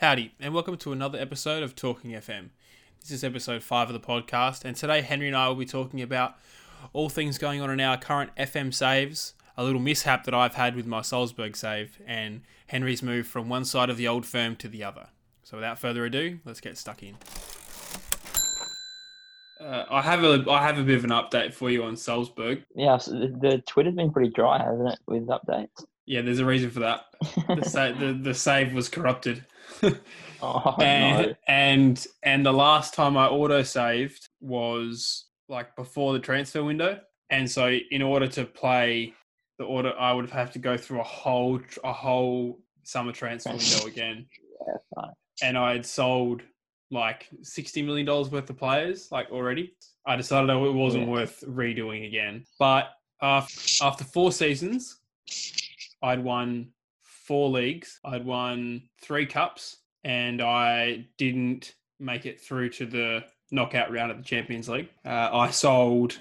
Howdy, and welcome to another episode of Talking FM. This is episode 5 of the podcast, and today Henry and I will be talking about all things going on in our current FM saves, a little mishap that I've had with my Salzburg save, and Henry's move from one side of the old firm to the other. So without further ado, let's get stuck in. Uh, I have a I have a bit of an update for you on Salzburg. Yeah, so the, the Twitter's been pretty dry, hasn't it, with updates? Yeah, there's a reason for that. The, sa- the, the save was corrupted. Oh, and, no. and and the last time I auto saved was like before the transfer window, and so in order to play the order, I would have had to go through a whole tr- a whole summer transfer window again, Yeah, fine. and I had sold like sixty million dollars worth of players like already. I decided it wasn't Yeah. worth redoing again, but after, after four seasons, I'd won four leagues. I'd won three cups, and I didn't make it through to the knockout round of the Champions League. Uh, I sold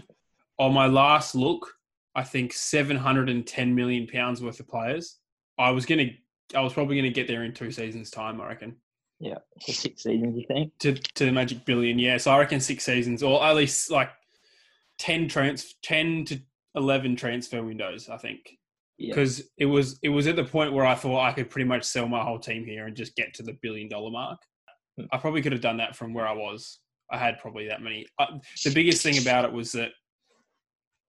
on my last look. I think seven hundred and ten million pounds worth of players. I was gonna. I was probably gonna get there in two seasons' time. I reckon Yeah, for six seasons, you think? to to the magic billion. Yeah, so I reckon six seasons, or at least like ten trans, ten to eleven transfer windows. I think Yeah. because it was it was at the point where I thought I could pretty much sell my whole team here and just get to the billion dollar mark. Hmm. I probably could have done that from where I was. I had probably that many. Uh, the biggest thing about it was that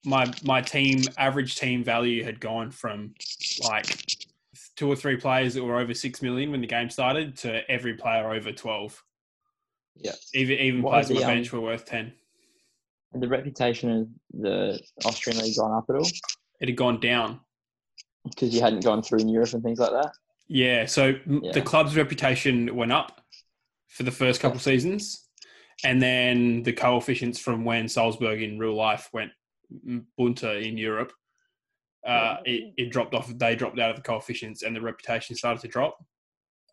my my team average team value had gone from like two or three players that were over six million when the game started to every player over twelve. Yeah. Even even What players was on my the, um, bench were worth ten. Had the reputation of the Austrian league gone up at all? It had gone down. Because you hadn't gone through in Europe and things like that? Yeah, so m the club's reputation went up for the first couple seasons, and then the coefficients from when Salzburg in real life went bunter in Europe, uh, it, it dropped off. They dropped out of the coefficients, and the reputation started to drop,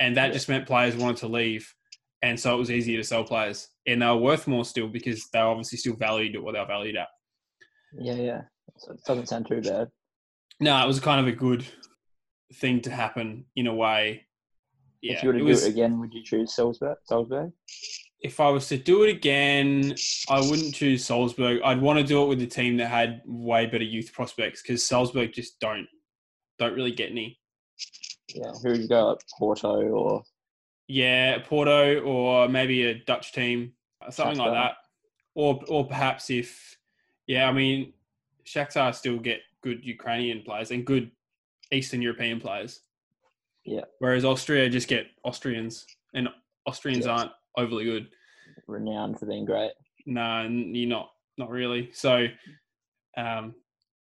and that Yeah. just meant players wanted to leave, and so it was easier to sell players, and they were worth more still because they were obviously still valued at what they were valued at. Yeah, yeah. So it doesn't sound too bad. No, it was kind of a good thing to happen in a way. Yeah, if you were to do was- it again, would you choose Salzburg? Salzburg? if I was to do it again, I wouldn't choose Salzburg. I'd want to do it with a team that had way better youth prospects because Salzburg just don't don't really get any. Yeah. Who would you go? Like Porto or Yeah, Porto or maybe a Dutch team, something like that, or or perhaps if yeah, I mean Shakhtar still get good Ukrainian players and good Eastern European players. Yeah. Whereas Austria just get Austrians, and Austrians Yes. aren't overly good. renowned for being great? No, you're not. Not really. So, um,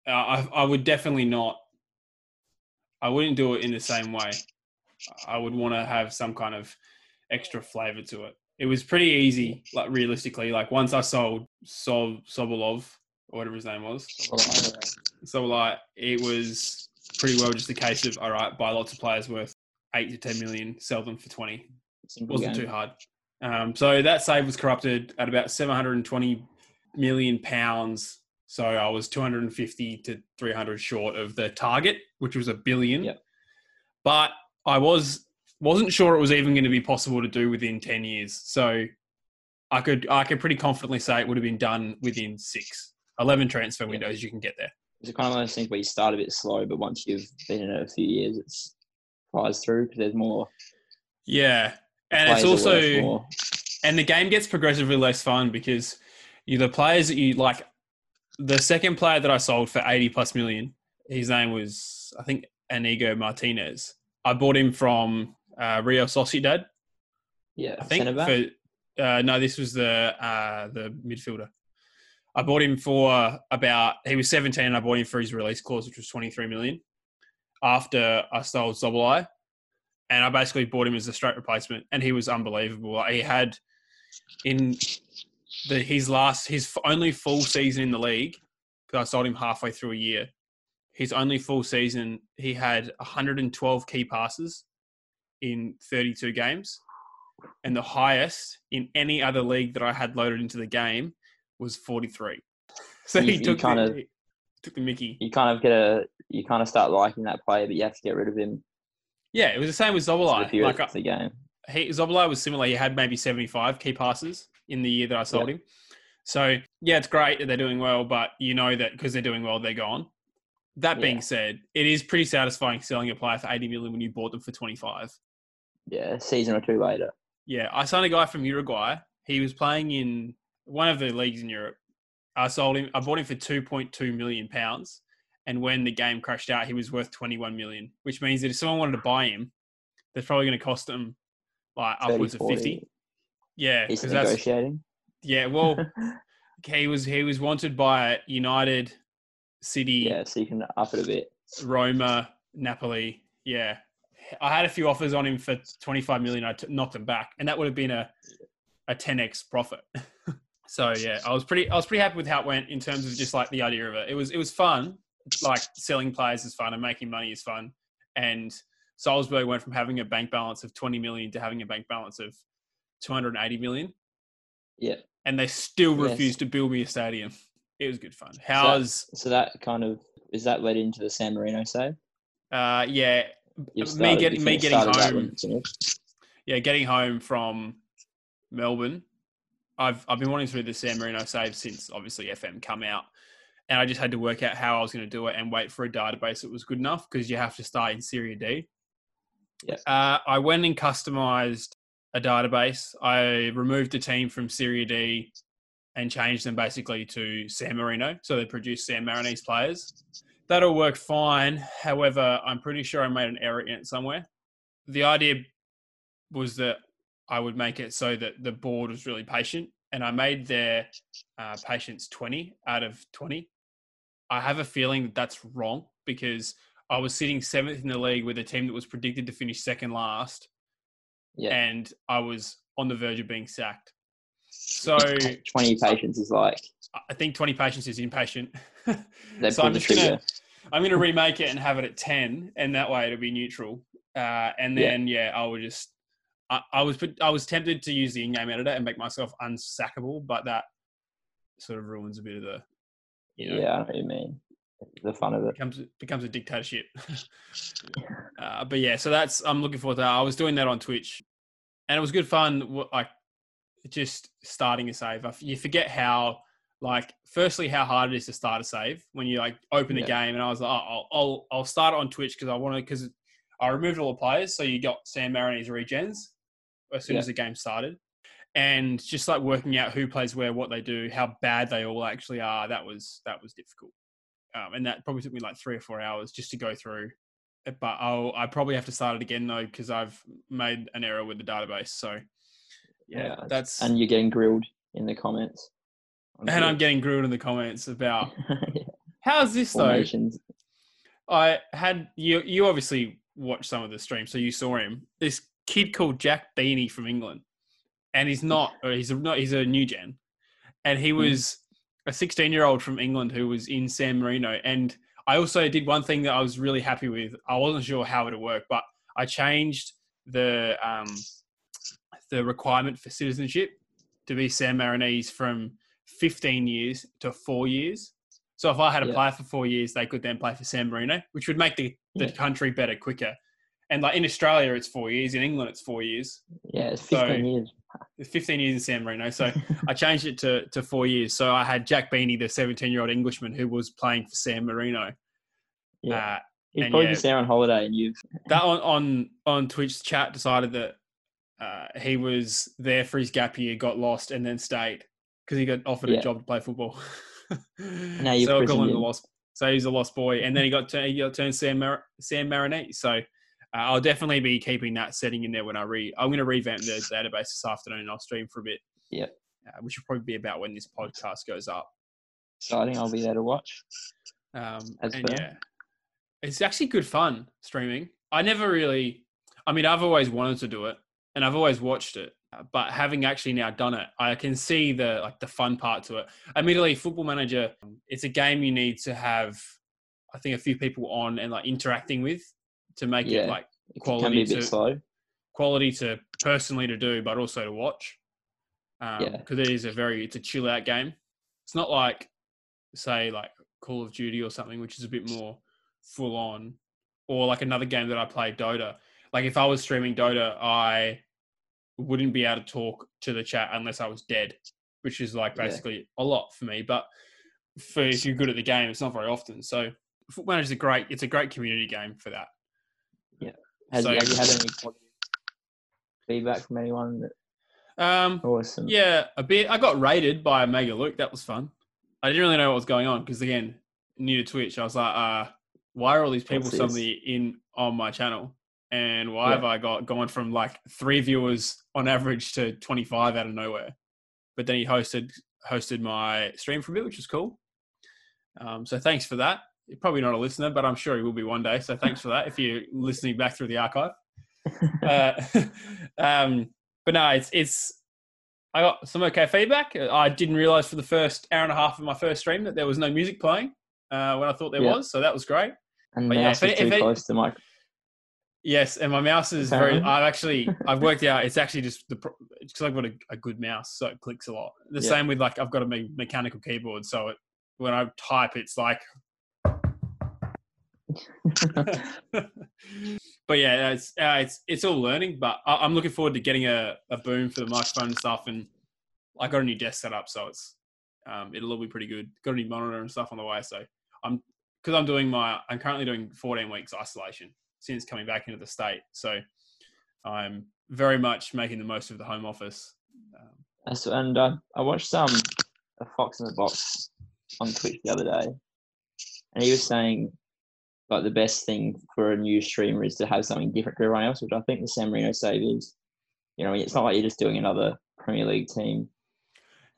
I I would definitely not. I wouldn't do it in the same way. I would want to have some kind of extra flavor to it. It was pretty easy, like realistically. Like once I sold Sol Sobolov or whatever his name was, so like it was pretty well just a case of all right, buy lots of players worth eight to ten million, sell them for twenty simple wasn't game. too hard. Um, so that save was corrupted at about 720 million pounds. So I was 250 to 300 short of the target, which was a billion. Yep. But I was wasn't sure it was even going to be possible to do within 10 years. So I could I could pretty confidently say it would have been done within six. 11 transfer Yeah. windows you can get there. It's kind of one of those things where you start a bit slow, but once you've been in it a few years, it's flies through because there's more. Yeah. And it's also and the game gets progressively less fun because you the players that you like the second player that I sold for 80 plus million his name was I think Inigo Martinez I bought him from uh, Real Sociedad Yeah, I think for uh, no this was the uh, the midfielder I bought him for about he was 17 and I bought him for his release clause which was 23 million after I sold Szoboszlai and I basically bought him as a straight replacement, and he was unbelievable. Like, he had in the his last his only full season in the league because I sold him halfway through a year. His only full season, he had 112 key passes in 32 games, and the highest in any other league that I had loaded into the game was 43. So You- he took kinda- the, he took the Mickey. you kind of get a you kind of start liking that player, but you have to get rid of him Yeah, it was the same with the Like, of the game. he Zobola was similar. He had maybe 75 key passes in the year that I sold him. So yeah, it's great that they're doing well, but you know that because they're doing well, they're gone. That being Yeah. said, it is pretty satisfying selling a player for 80 million when you bought them for 25. Yeah, a season or two later. Yeah, I signed a guy from Uruguay. He was playing in one of the leagues in Europe. I sold him. I bought him for 2.2 million pounds, and when the game crashed out, he was worth 21 million. Which means that if someone wanted to buy him, that's probably going to cost them like 30, upwards of 50. Yeah, He's because that's negotiating. yeah. Well, he was he was wanted by United, City, yeah, so you can up it a bit. Roma, Napoli. Yeah, I had a few offers on him for 25 million. I t- knocked them back, and that would have been a a 10x profit. so yeah, I was pretty I was pretty happy with how it went in terms of just like the idea of it. It was it was fun. Like selling players is fun and making money is fun. And Salzburg went from having a bank balance of 20 million to having a bank balance of 280 million. Yeah. And they still Yes. refused to build me a stadium. It was good fun. How's So that kind of is that led into the San Marino save? uh yeah You've me getting me getting home yeah, getting home from Melbourne, I've I've been wanting to do the San Marino save since obviously FM come out, and I just had to work out how I was going to do it and wait for a database that was good enough because you have to start in Serie D. Yeah. Uh, I went and customized a database. I removed the team from Serie D and changed them basically to San Marino, so they produce San Marinese players. That'll work fine. However, I'm pretty sure I made an error in it somewhere. The idea was that I would make it so that the board was really patient, and I made their uh, patience 20 out of 20. I have a feeling that that's wrong because I was sitting seventh in the league with a team that was predicted to finish second last, Yeah. and I was on the verge of being sacked. So Twenty patience is like I think 20 patience is impatient. so I'm just gonna I'm gonna remake it and have it at 10, and that way it'll be neutral. Uh, and then yeah, I will just I, I was I was tempted to use the in-game editor and make myself unsackable, but that sort of ruins a bit of the you know Yeah, I know what you mean. The fun of it. becomes becomes a dictatorship. uh, but yeah, so that's I'm looking forward to that. I was doing that on Twitch, and it was good fun. Like just starting a save, you forget how like firstly how hard it is to start a save when you like open the Yeah. game. And I was like, oh, I'll I'll, I'll start it on Twitch because I want to because I removed all the players, so you got San Marinese regens as soon Yeah. as the game started. And just like working out who plays where, what they do, how bad they all actually are, that was that was difficult um, and that probably took me like three or four hours just to go through. But I'll I probably have to start it again though because I've made an error with the database. So yeah, that's And and, you're getting grilled in the comments. on I'm getting grilled in the comments about Yeah, how's this though. I had you you obviously watched some of the stream, so you saw him. This kid called Jack Beanie from England, and he's not or he's a, not he's a new gen, and he was a 16 year old from England who was in San Marino. And I also did one thing that I was really happy with. I wasn't sure how it would work, but I changed the um, the requirement for citizenship to be San Marinese from 15 years to four years. So if I had a Yeah. for four years, they could then play for San Marino, which would make the, the Yeah. country better quicker. And like in Australia, it's four years. In England, it's four years. Yeah, it's So- 15 years. 15 years in San Marino. So I changed it to, to four years. So I had Jack Beanie, the 17 year old Englishman who was playing for San Marino. Yeah. Uh, probably yeah. just there on holiday and you've that on, on, on Twitch chat decided that uh, he was there for his gap year, got lost, and then stayed because he got offered a job to play football. Now you've so I call him the lost. So he's a lost boy, and then he got turned, he got turned Sam Mar- Sam Marinette. So uh, I'll definitely be keeping that setting in there when I re. I'm going to revamp the database this afternoon. And I'll stream for a bit. Yeah. Uh, which will probably be about when this podcast goes up. exciting. I'll be there to watch. Um, As and per. yeah, it's actually good fun streaming. I never really, I mean, I've always wanted to do it and I've always watched it, uh, but having actually now done it, I can see the like the fun part to it. Admittedly, Football Manager, it's a game you need to have, I think, a few people on and like interacting with to make Yeah. it like It Quality can be a bit to- slow. quality to personally to do, but also to watch. Um, Yeah. Because it is a very it's a chill out game. It's not like say like Call of Duty or something, which is a bit more full on, or like another game that I play, Dota. Like if I was streaming Dota, I wouldn't be able to talk to the chat unless I was dead, which is like Yeah. basically a lot for me. But for if you're good at the game, it's not very often. So Foot Manager is a great. It's a great community game for that. Has, So- have you had any feedback from anyone? That, Um, awesome. yeah, a bit. I got raided by Mega Luke. That was fun. I didn't really know what was going on because again, new to Twitch, I was like, uh, why are all these people suddenly in on my channel? And why Yeah. have I got gone from like three viewers on average to 25 out of nowhere? But then he hosted hosted my stream for a bit, which was cool. Um, so thanks for that. You're probably not a listener, but I'm sure he will be one day. So thanks for that if you're listening back through the archive. Uh, um, but no, it's it's. I got some okay feedback. I didn't realize for the first hour and a half of my first stream that there was no music playing uh, when I thought there Yeah. was, so that was great. and but yeah, mouse if is it- too if it- close to my. Yes, and my mouse is very. I've actually I've worked out it's actually just the because I've got a, a good mouse, so it clicks a lot. The Yeah. same with like I've got a me- mechanical keyboard, so it when I type, it's like. but yeah, it's uh, it's it's all learning. But I, I'm looking forward to getting a, a boom for the microphone and stuff, and I got a new desk set up, so it's um, it'll all be pretty good. Got a new monitor and stuff on the way, so I'm because I'm doing my I'm currently doing 14 weeks isolation since coming back into the state, so I'm very much making the most of the home office. Um, and uh, I watched um, a Fox in the Box on Twitch the other day, and he was saying like the best thing for a new streamer is to have something different to everyone else, which I think the San Marino save is. You know, it's not like you're just doing another Premier League team.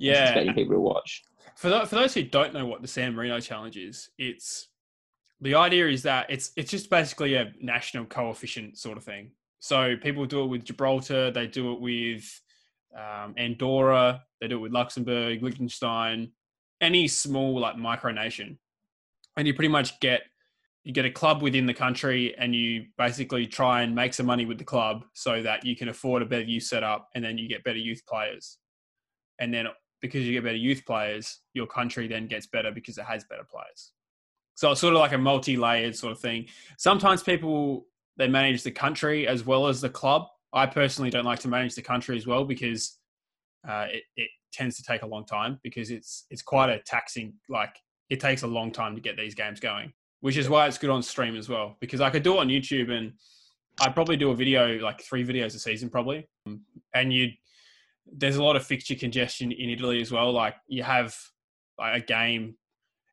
Just yeah, people to watch. for tho- for those who don't know what the San Marino challenge is, it's the idea is that it's it's just basically a national coefficient sort of thing. So people do it with Gibraltar, they do it with um, Andorra, they do it with Luxembourg, Liechtenstein, any small like micronation, and you pretty much get you get a club within the country and you basically try and make some money with the club so that you can afford a better youth setup and then you get better youth players and then because you get better youth players, your country then gets better because it has better players. So it's sort of like a multi-layered sort of thing. Sometimes people they manage the country as well as the club. I personally don't like to manage the country as well because uh, it, it tends to take a long time because it's it's quite a taxing. Like it takes a long time to get these games going, which is why it's good on stream as well. Because I could do it on YouTube and I'd probably do a video like three videos a season probably, and you there's a lot of fixture congestion in Italy as well. Like you have like a game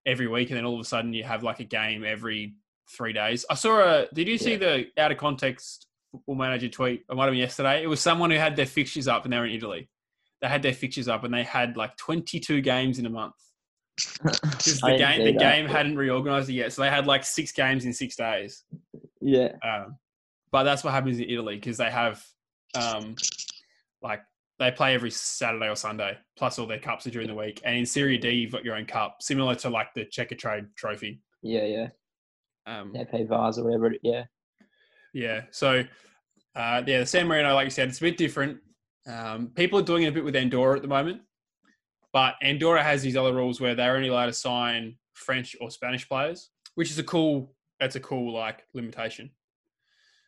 every week, and then all of a sudden you have like a game every three days. I saw a. Did you see Yeah. the out of context football manager tweet? It might have been yesterday. It was someone who had their fixtures up, and they were in Italy. They had their fixtures up, and they had like 22 games in a month because the game the that. game hadn't reorganized it yet. So they had like six games in six days. Yeah, Um, but that's what happens in Italy because they have, um, like, they play every Saturday or Sunday, plus all their cups are during the week. And in Serie D, you've got your own cup, similar to like the Checkatrade Trophy. yeah, yeah. Um, They pay Vars or whatever. Yeah, yeah. So, uh, yeah, the San Marino, like you said, it's a bit different. Um, people are doing it a bit with Andorra at the moment, but Andorra has these other rules where they're only allowed to sign French or Spanish players, which is a cool. That's a cool like limitation.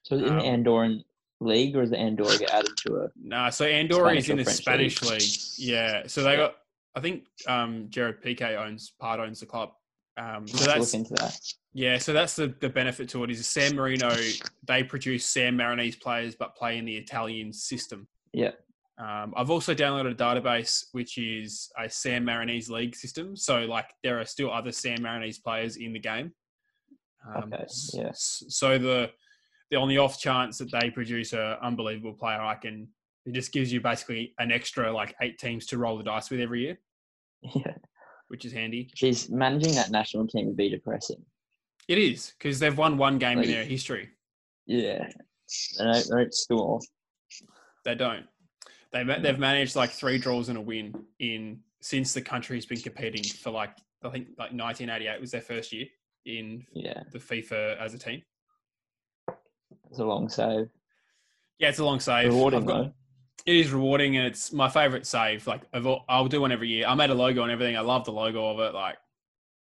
so in Um, the Andorran league or is the Andorra get added to it? No, so Andorra Spanish is in the French Spanish league? league. Yeah, so they Yeah. got. I think um, Gerard Piqué owns part owns the club. Um, so that's look into that. yeah, so that's the, the benefit to it is San Marino. They produce San Marinese players, but play in the Italian system. Yeah. Um, I've also downloaded a database which is a San Marinese league system. So like there are still other San Marinese players in the game. Um, Okay, yeah. So the the on the off chance that they produce a unbelievable player, I can. It just gives you basically an extra like eight teams to roll the dice with every year, Yeah, which is handy. Jeez, managing that national team would be depressing. It is because they've won one game in their history. Yeah, they don't, they don't score. They don't. They they've managed like three draws and a win in since the country's been competing for like I think like 1988 was their first year in Yeah, the FIFA as a team. it's a long save. Yeah, it's a long save. Rewarding got- though. It is rewarding, and it's my favorite save. Like of all, I'll do one every year. I made a logo and everything. I love the logo of it. Like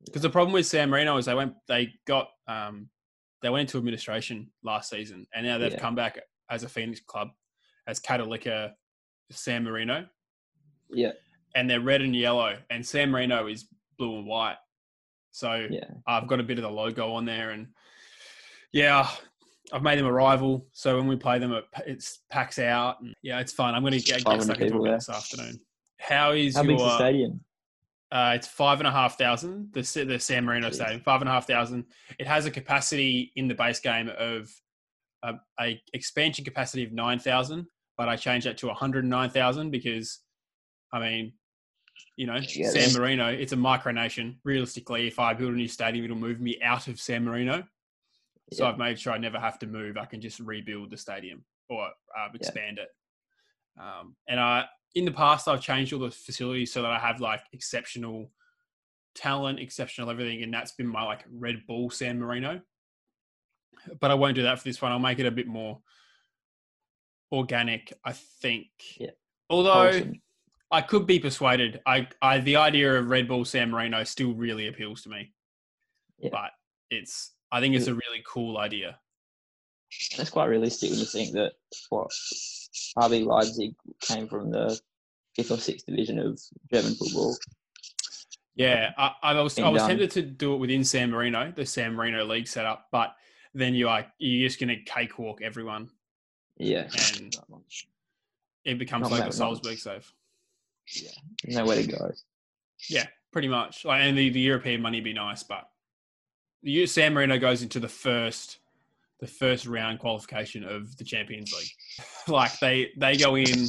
because the problem with San Marino is they went they got um they went into administration last season, and now they've Yeah. come back as a Phoenix club as Cattolica San Marino, Yeah, and they're red and yellow, and San Marino is blue and white. So yeah. I've got a bit of the logo on there, and yeah, I've made them a rival. So when we play them, it it's packs out, and yeah, it's fun. I'm going to get, get 500 stuck into it this afternoon. How is How the your? stadium? Uh, it's five and a half thousand. The the San Marino Jeez. Stadium, five and a half thousand. It has a capacity in the base game of a, a expansion capacity of nine thousand, but I changed that to one hundred nine thousand because, I mean, you know, Yeah, San Marino. It's a micronation. Realistically, if I build a new stadium, it'll move me out of San Marino. So Yeah. I've made sure I never have to move. I can just rebuild the stadium or uh, expand it. Um, and I, in the past, I've changed all the facilities so that I have like exceptional talent, exceptional everything, and that's been my like Red Bull San Marino. But I won't do that for this one. I'll make it a bit more organic, I think. Yeah. Although Wholesome. I could be persuaded. I, I the idea of Red Bull San Marino still really appeals to me. Yeah. But it's I think it's a really cool idea. That's quite realistic when you think that what RB Leipzig came from the fifth or sixth division of German football. Yeah, I, I was I was done. tempted to do it within San Marino, the San Marino league setup, but then you like you're just gonna cakewalk everyone, Yeah. and it becomes Not like a. Salzburg save. Yeah. nowhere to go. Yeah, pretty much. Like, and the, the European money would be nice, but the San Marino goes into the first the first round qualification of the Champions League. like they they go in.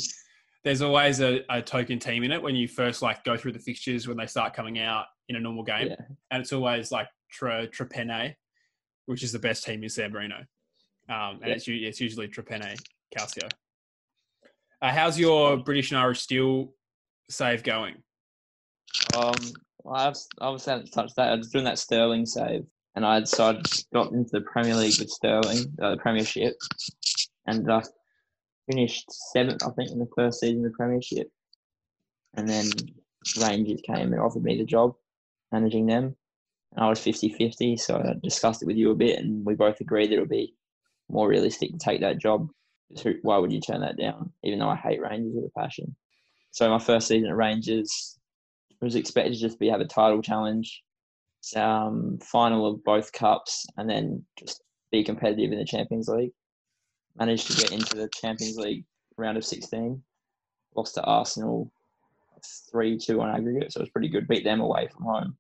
There's always a, a token team in it when you first like go through the fixtures when they start coming out in a normal game, Yeah. and it's always like Tre, Trepene, which is the best team in San Marino, um, and Yeah. it's it's usually Tre Penne Calcio. Uh, how's your British and Irish Steel save going? Um, I've obviously haven't touched that. I was doing that Stirling save, and I so I got into the Premier League with Stirling, uh, the Premiership, and I finished seventh, I think, in the first season of the Premiership. And then Rangers came and offered me the job, managing them, and I was 50-50, So I discussed it with you a bit, and we both agreed that it would be more realistic to take that job. Why would you turn that down? Even though I hate Rangers with a passion. So my first season at Rangers, was expected to just be have a title challenge, um, final of both cups, and then just be competitive in the Champions League. Managed to get into the Champions League round of 16. Lost to Arsenal 3 2 on aggregate, so it was pretty good. Beat them away from home.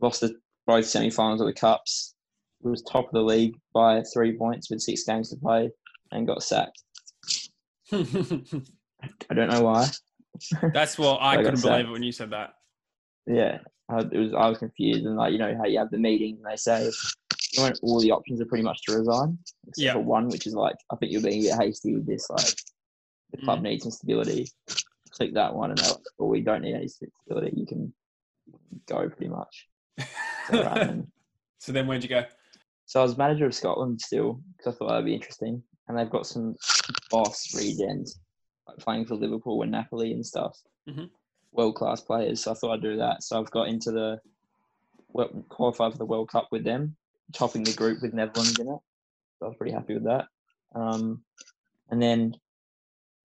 Lost the both semi finals of the Cups. Was top of the league by three points with six games to play and got sacked. I don't know why. That's what I I couldn't believe it when you said that. Yeah, I, it was. I was confused, and like you know how you have the meeting, and they say you know, all the options are pretty much to resign, except Yeah. for one, which is like I think you're being a bit hasty with this. Like the club Mm. needs some stability. Click that one, and like, "Well, we don't need any stability. You can go pretty much." So, so then where'd you go? So I was manager of Scotland still because I thought that'd be interesting, and they've got some boss regens like playing for Liverpool and Napoli and stuff. Mhm. World class players. So I thought I'd do that. So I've got into the well, qualified for the World Cup with them, topping the group with Netherlands in it. So I was pretty happy with that. Um, and then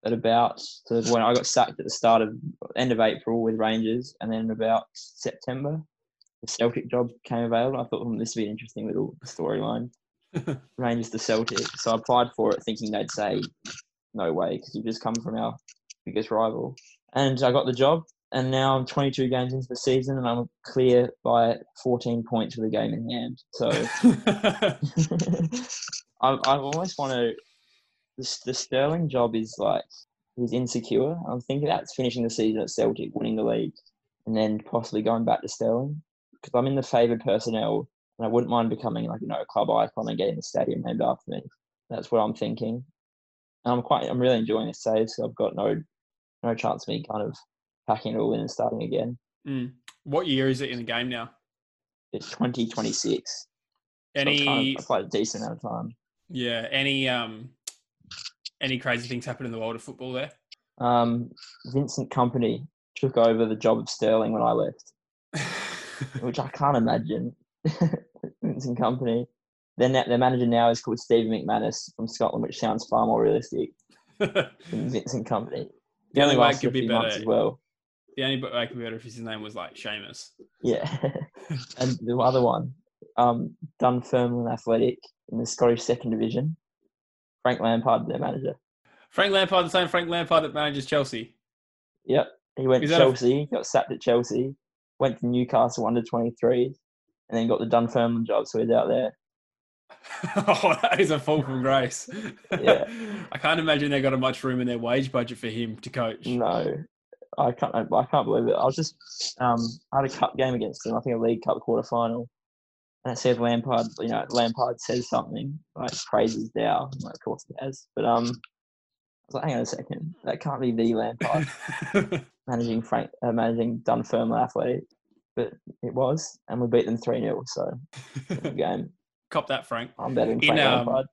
at about so when I got sacked at the start of end of April with Rangers, and then about September, the Celtic job came available. I thought hmm, this would be an interesting little storyline. Rangers to Celtic, so I applied for it thinking they'd say no way because you've just come from our biggest rival, and I got the job. And now I'm 22 games into the season, and I'm clear by 14 points with a game in hand. So I, I almost want to. The, the Stirling job is like he's insecure. I'm thinking that's finishing the season at Celtic, winning the league, and then possibly going back to Stirling because I'm in the favoured personnel, and I wouldn't mind becoming like you know a club icon and getting the stadium named after me. That's what I'm thinking. And I'm quite. I'm really enjoying this save, so I've got no no chance of me kind of packing it all in and starting again. Mm. What year is it in the game now? It's 2026. So Any kind of, I've a decent amount of time. yeah, any um any crazy things happen in the world of football there? Um, Vincent Kompany took over the job of Stirling when I left, which I can't imagine. Vincent Kompany. Their, their manager now is called Stephen McManus from Scotland, which sounds far more realistic than Vincent Kompany. The only way it could be better- as well. The only way it could be better if his name was like Seamus. Yeah. and the other one, um, Dunfermline Athletic in the Scottish Second Division. Frank Lampard, their manager. Frank Lampard, the same Frank Lampard that manages Chelsea. Yep. He went to that a- Chelsea, got sacked at Chelsea, went to Newcastle under 23s, and then got the Dunfermline job, so he's out there. oh, that is a fall from grace. Yeah. I can't imagine they got a much room in their wage budget for him to coach. No, I can't. I can't believe it. I was just um, I had a cup game against them. I think a League Cup quarter final, and it said Lampard. You know, Lampard says something like praises Dow. Like, of course he has, but um, I was like, hang on a second, that can't be the Lampard managing Frank, uh, managing Dunfermline Athletic, but it was, and we beat them three 0 So game. Cop that, Frank. I'm betting In, Frank um,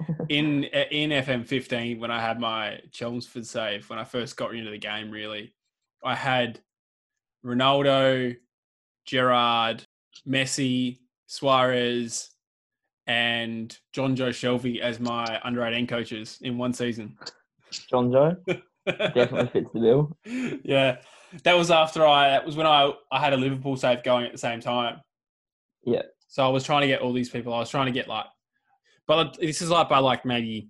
in in FM fifteen when I had my Chelmsford save when I first got into the game. Really, I had Ronaldo, Gerrard, Messi, Suarez, and Jonjo Shelvey as my under eighteen coaches in one season. John Joe definitely fits the bill. yeah, that was after I. That was when I I had a Liverpool save going at the same time. Yeah. So I was trying to get all these people. I was trying to get like, but this is like by like maybe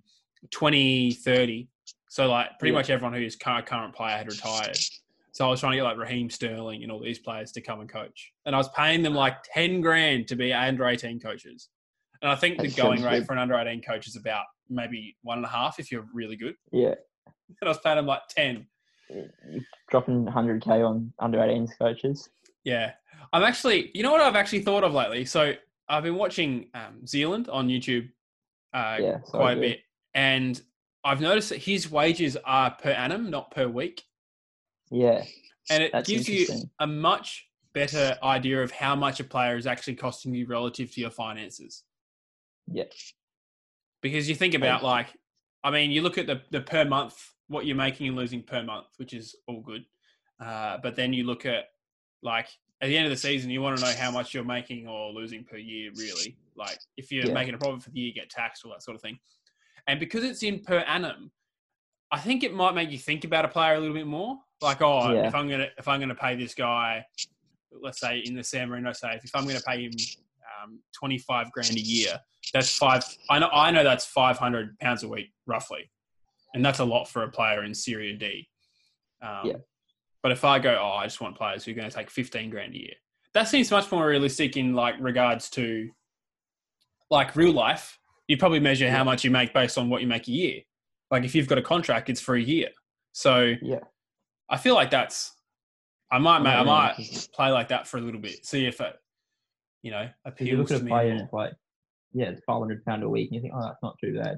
20, 30. So like pretty Yeah. much everyone who's current current player had retired. So I was trying to get like Raheem Sterling and all these players to come and coach, and I was paying them like ten grand to be under eighteen coaches. And I think the going rate good. for an under eighteen coach is about maybe one and a half if you're really good. Yeah, I was paying him like ten. dropping 100k on under 18s coaches. Yeah. I'm actually, you know what I've actually thought of lately? So I've been watching um, Zealand on YouTube uh, Yeah, so quite a bit. And I've noticed that his wages are per annum, not per week. Yeah, And it gives you a much better idea of how much a player is actually costing you relative to your finances. Yeah. Because you think about like, I mean, you look at the, the per month, what you're making and losing per month, which is all good. Uh, but then you look at like at the end of the season, you want to know how much you're making or losing per year, really. Like if you're Yeah. making a profit for the year, you get taxed, all that sort of thing. And because it's in per annum, I think it might make you think about a player a little bit more. Like, oh, Yeah. if I'm gonna if I'm gonna pay this guy, let's say in the San Marino safe, if I'm gonna pay him um, 25 grand a year, that's five. I know I know that's 500 pounds a week roughly, and that's a lot for a player in Serie D. Um, Yeah. But if I go, oh, I just want players who are going to take 15 grand a year, that seems much more realistic in like regards to like real life. You probably measure how much you make based on what you make a year. Like if you've got a contract, it's for a year. So Yeah. I feel like that's. I might, I I might play like that for a little bit. See if it, you know, Because you look appeals at to a me. player and it's like, yeah, it's five hundred pound a week, and you think, oh, that's not too bad.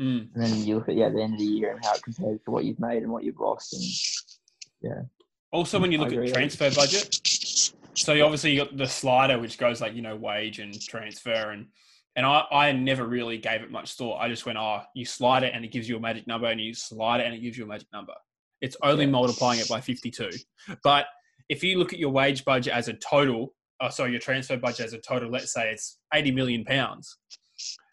Mm. And then you look at yeah, the end of the year and how it compares to what you've made and what you've lost, and yeah. Also, when you look at transfer budget, so you obviously you got the slider, which goes like you know wage and transfer, and and I I never really gave it much thought. I just went, oh, you slide it and it gives you a magic number, and you slide it and it gives you a magic number. It's only Yeah. multiplying it by fifty two. But if you look at your wage budget as a total, oh, sorry, your transfer budget as a total, let's say it's eighty million pounds,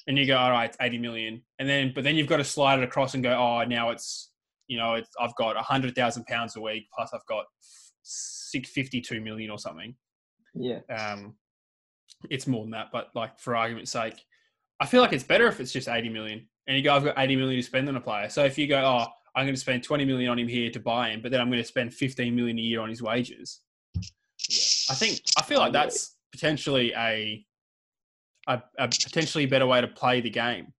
and you go, all right, it's eighty million, and then but then you've got to slide it across and go, oh, now it's you know, it's, I've got a hundred thousand pounds a week plus I've got six fifty-two million or something. yeah, Um, it's more than that, but like for argument's sake, I feel like it's better if it's just eighty million, and you go, I've got eighty million to spend on a player. So if you go, oh, I'm going to spend twenty million on him here to buy him, but then I'm going to spend fifteen million a year on his wages. I think I feel like that's potentially a a, a potentially better way to play the game.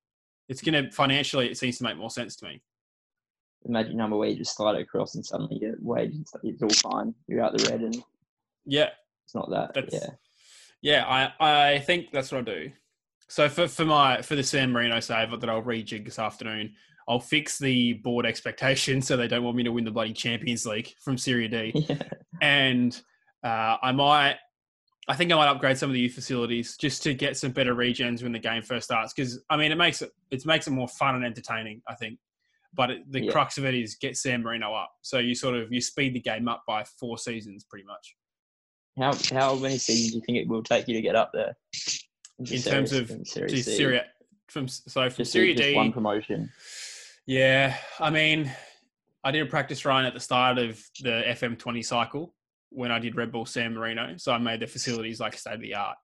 It's going to financially, it seems to make more sense to me. the magic number where you just slide it across and suddenly your wage it's all fine. You're out the red, and Yeah, it's not that. That's- yeah, Yeah, I, I think that's what I'll do. So for, for my for the San Marino save that I'll rejig this afternoon, I'll fix the board expectations so they don't want me to win the bloody Champions League from Serie D, yeah, and uh, I might. I think I might upgrade some of the youth facilities just to get some better regens when the game first starts. Because I mean, it makes it it makes it more fun and entertaining. I think, but it, the Yeah. crux of it is get San Marino up. So you sort of you speed the game up by four seasons, pretty much. How how many seasons do you think it will take you to get up there? Into In terms Serie- of- in Serie Syria from so from Just, Serie just D. one promotion. Yeah, I mean, I did a practice run at the start of the FM20 cycle when I did Red Bull San Marino. So I made the facilities like state of the art,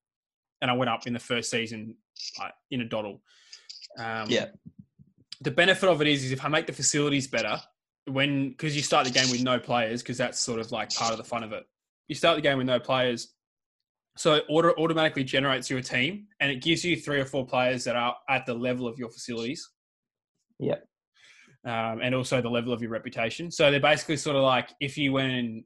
and I went up in the first season like, in a doddle. Um, Yeah. The benefit of it is, is if I make the facilities better, when because you start the game with no players, because that's sort of like part of the fun of it. You start the game with no players, so it auto, automatically generates you a team, and it gives you three or four players that are at the level of your facilities. Yeah. Um, and also the level of your reputation. So they're basically sort of like if you went and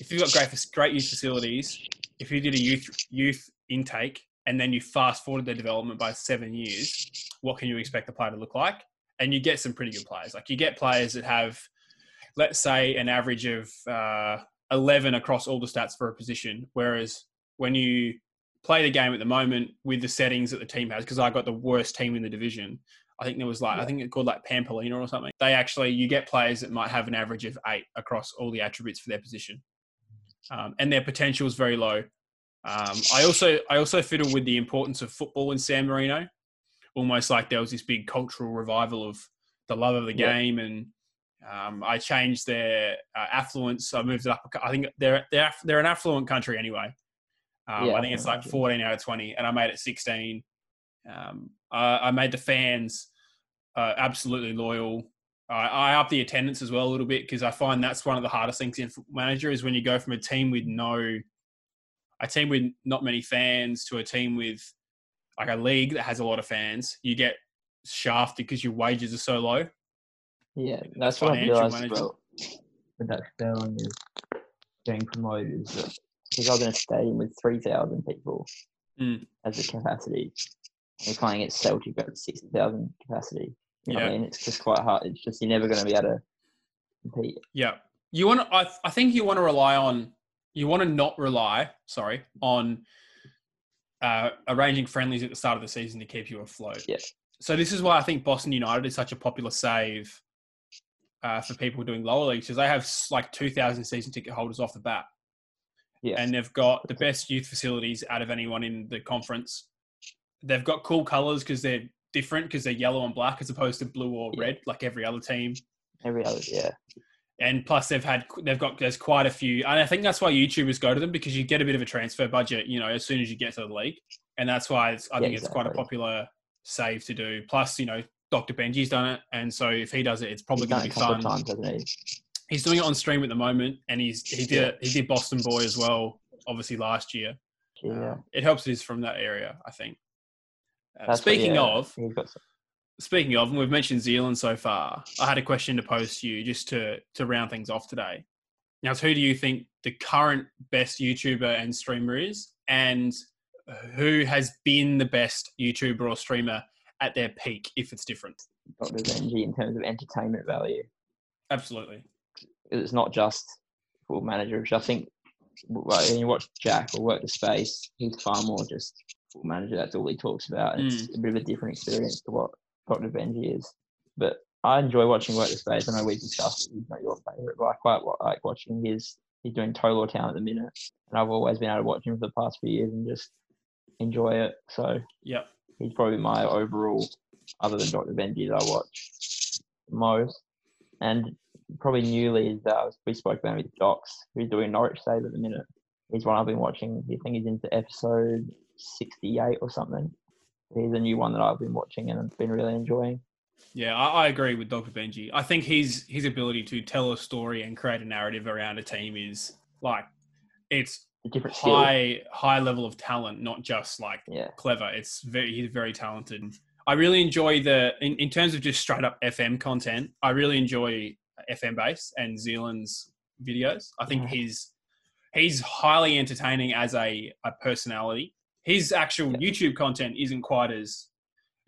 if you've got great great youth facilities, if you did a youth youth intake and then you fast forwarded their development by seven years, what can you expect the player to look like? And you get some pretty good players. Like you get players that have, let's say, an average of uh, eleven across all the stats for a position, whereas when you play the game at the moment with the settings that the team has, because I got the worst team in the division. I think there was like I think it called like Pampolina or something. They actually you get players that might have an average of eight across all the attributes for their position, um, and their potential is very low. Um, I also I also fiddle with the importance of football in San Marino, almost like there was this big cultural revival of the love of the Yeah. game, and um, I changed their uh, affluence. I moved it up. I think they're they're they're an affluent country anyway. Um, Yeah, I I think it's like 14 out of 20, and I made it 16. Um, I, I made the fans uh, absolutely loyal. I, I up the attendance as well a little bit because I find that's one of the hardest things in Football manager is when you go from a team with no, a team with not many fans to a team with like a league that has a lot of fans. You get shafted because your wages are so low. Yeah, that's what I financial realised as management. well. With that Stirling is being promoted is that because I was in a stadium with three thousand people Mm. as a capacity. You're playing at Celtic at sixty thousand capacity. You know what I Yeah. mean? It's just quite hard. It's just you're never going to be able to compete. Yeah. You want to, I, I think you want to rely on, you want to not rely, sorry, on uh, arranging friendlies at the start of the season to keep you afloat. Yeah. So this is why I think Boston United is such a popular save uh, for people doing lower leagues because they have like 2,000 season ticket holders off the bat. Yeah, And they've got the best youth facilities out of anyone in the conference. They've got cool colors because they're different because they're yellow and black as opposed to blue or Yeah. red like every other team every other yeah. and plus they've had they've got there's quite a few and i think that's why youtubers go to them because you get a bit of a transfer budget you know as soon as you get to the league and that's why it's, i Yeah, think it's quite a popular save to do plus you know dr benji's done it and so if he does it it's probably going to be fun times, he? he's doing it on stream at the moment and he's he did Yeah. he did boston boy as well obviously last year Yeah. Um, it helps that he's from that area i think uh, speaking yeah, of Speaking of, and we've mentioned Zealand so far, I had a question to pose to you just to to round things off today. Now, who do you think the current best YouTuber and streamer is, and who has been the best YouTuber or streamer at their peak, if it's different? Dr. In terms of entertainment value. Absolutely. It's not just football manager, which I think when you watch Jack or Work the Space, he's far more just football manager. That's all he talks about. and It's a bit of a different experience to what Dr. Benji is. But I enjoy watching Work the Space. I know we've discussed it, he's not your favourite, but I quite like watching his. He's doing Total Town at the minute, and I've always been able to watch him for the past few years and just enjoy it. So Yep. he's probably my overall, other than Dr. Benji, that I watch most. And probably newly is uh, we spoke about him with Docs, who's doing Norwich Save at the minute. He's one I've been watching. I think he's into episode 68 or something. He's a new one that I've been watching and I've been really enjoying. Yeah, I, I agree with Dr. Benji. I think his his ability to tell a story and create a narrative around a team is like it's A different skill. high high level of talent, not just like Yeah. clever. It's very he's very talented. I really enjoy the in, in terms of just straight up FM content. I really enjoy FM base and Zealand's videos. I think Yeah. he's he's highly entertaining as a, a personality. His actual. YouTube content isn't quite as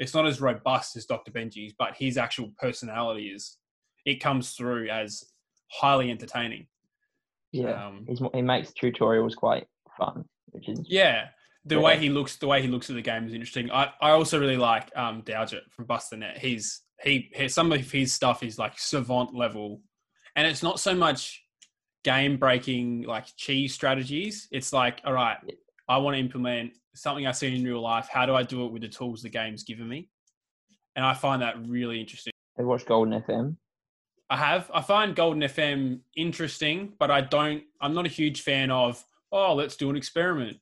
it's not as robust as Dr. Benji's, but his actual personality is it comes through as highly entertaining. Yeah. Um, he makes tutorials quite fun, which is Yeah, the Yeah. way he looks, the way he looks at the game is interesting. I, I also really like um, Dowgett from Bust the Net. He's he, he some of his stuff is like savant level, and it's not so much game breaking like cheese strategies. It's like, all right, I want to implement something I've seen in real life. How do I do it with the tools the game's given me? And I find that really interesting. Have you watched Golden FM? I have. I find Golden FM interesting, but I don't. I'm not a huge fan of. Oh, let's do an experiment.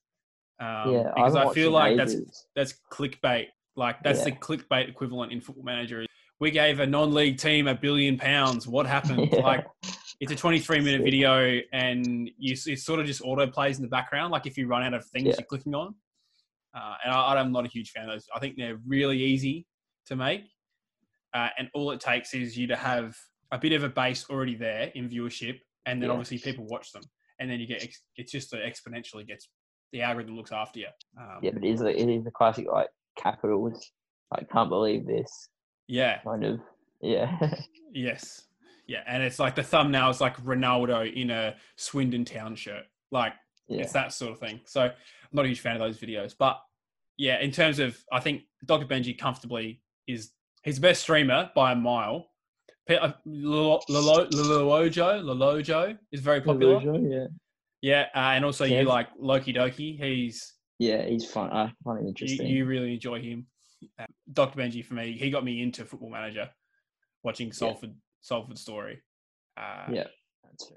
Um, yeah, because haven't I feel like that's ages. that's clickbait. Like that's the clickbait equivalent in Football Manager. We gave a non-league team a billion pounds. What happened? Yeah. Like it's a 23 minute video, and you it sort of just auto plays in the background. Like if you run out of things Yeah. you're clicking on. Uh, and I, I'm not a huge fan of those. I think they're really easy to make, uh, and all it takes is you to have a bit of a base already there in viewership, and then Yeah. obviously people watch them, and then you get ex- it's just that exponentially gets the algorithm looks after you. Um, Yeah, but it is a, it is a classic like capitals. I can't believe this yeah, kind of. Yeah. yes, yeah, and it's like the thumbnail is like Ronaldo in a Swindon Town shirt, like yeah. it's that sort of thing. So I'm not a huge fan of those videos, but yeah, in terms of I think Dr. Benji comfortably is he's the best streamer by a mile. Uh, Lolo- Lolo- Lollujo Lollujo is very popular. Yeah. Yeah, uh, and also Yeah. you like Loki Doki. He's Yeah, he's fun. I find him you, interesting. you really enjoy him. Uh, Dr. Benji for me, he got me into Football Manager, watching Salford Salford Story. Uh, yeah.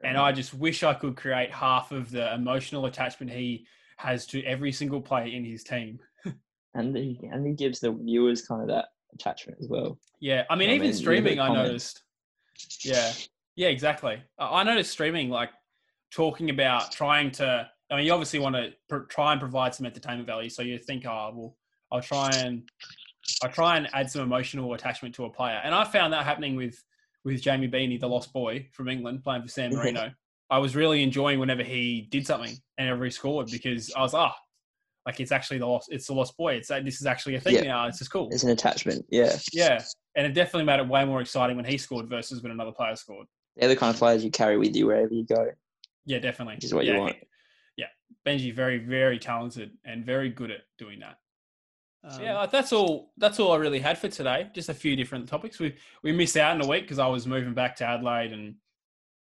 And. I just wish I could create half of the emotional attachment he has to every single player in his team. and he and he gives the viewers kind of that attachment as well. Yeah, I mean, even mean, streaming, I noticed. Yeah, yeah, exactly. I noticed streaming, like talking about trying to. I mean, you obviously want to pr- try and provide some entertainment value, so you think, oh, well, I'll try and I try and add some emotional attachment to a player, and I found that happening with with Jamie Beanie, the lost boy from England, playing for San Marino. I was really enjoying whenever he did something and ever he scored because I was ah, like it's actually the lost, it's the lost boy. It's this is actually a thing Yeah. now. It's just cool. There's an attachment. Yeah. Yeah, and it definitely made it way more exciting when he scored versus when another player scored. They're the kind of players you carry with you wherever you go. Yeah, definitely. Which is what you want. yeah, Benji very very talented and very good at doing that. Um, yeah, that's all. That's all I really had for today. Just a few different topics. We we missed out in a week because I was moving back to Adelaide and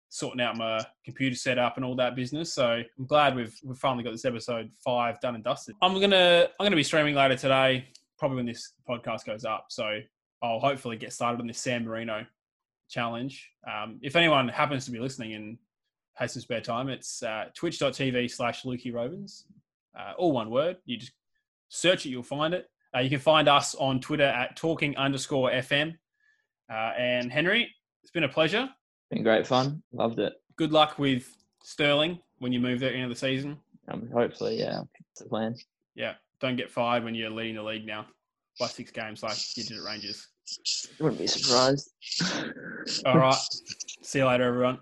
sorting out my computer setup and all that business. So I'm glad we've we've finally got this episode five done and dusted. I'm gonna I'm gonna be streaming later today, probably when this podcast goes up. So I'll hopefully get started on this San Marino challenge. Um, if anyone happens to be listening and has some spare time, it's uh, twitch.tv slash Lukey. Uh, all one word. You just search it, you'll find it. Uh, you can find us on Twitter at talking underscore FM. Uh, and Henry, it's been a pleasure. Been great fun. Loved it. Good luck with Stirling when you move there into the end of the season. Um, hopefully, yeah. That's the plan. Yeah, don't get fired when you're leading the league now by six games like you did at Rangers. Wouldn't be surprised. All right. See you later, everyone.